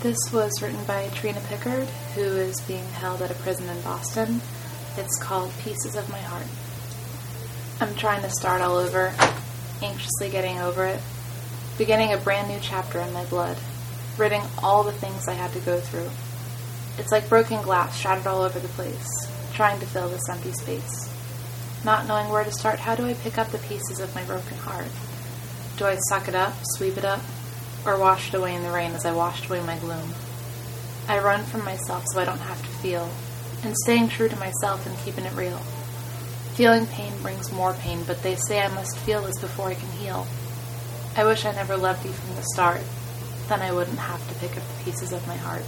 This was written by Trina Pickard, who is being held at a prison in Boston. It's called Pieces of My Heart. I'm trying to start all over, anxiously getting over it, beginning a brand new chapter in my blood, ridding all the things I had to go through. It's like broken glass shattered all over the place, trying to fill this empty space. Not knowing where to start, how do I pick up the pieces of my broken heart? Do I suck it up, sweep it up, or washed away in the rain as I washed away my gloom? I run from myself so I don't have to feel, and staying true to myself and keeping it real. Feeling pain brings more pain, but they say I must feel this before I can heal. I wish I never loved you from the start. Then I wouldn't have to pick up the pieces of my heart.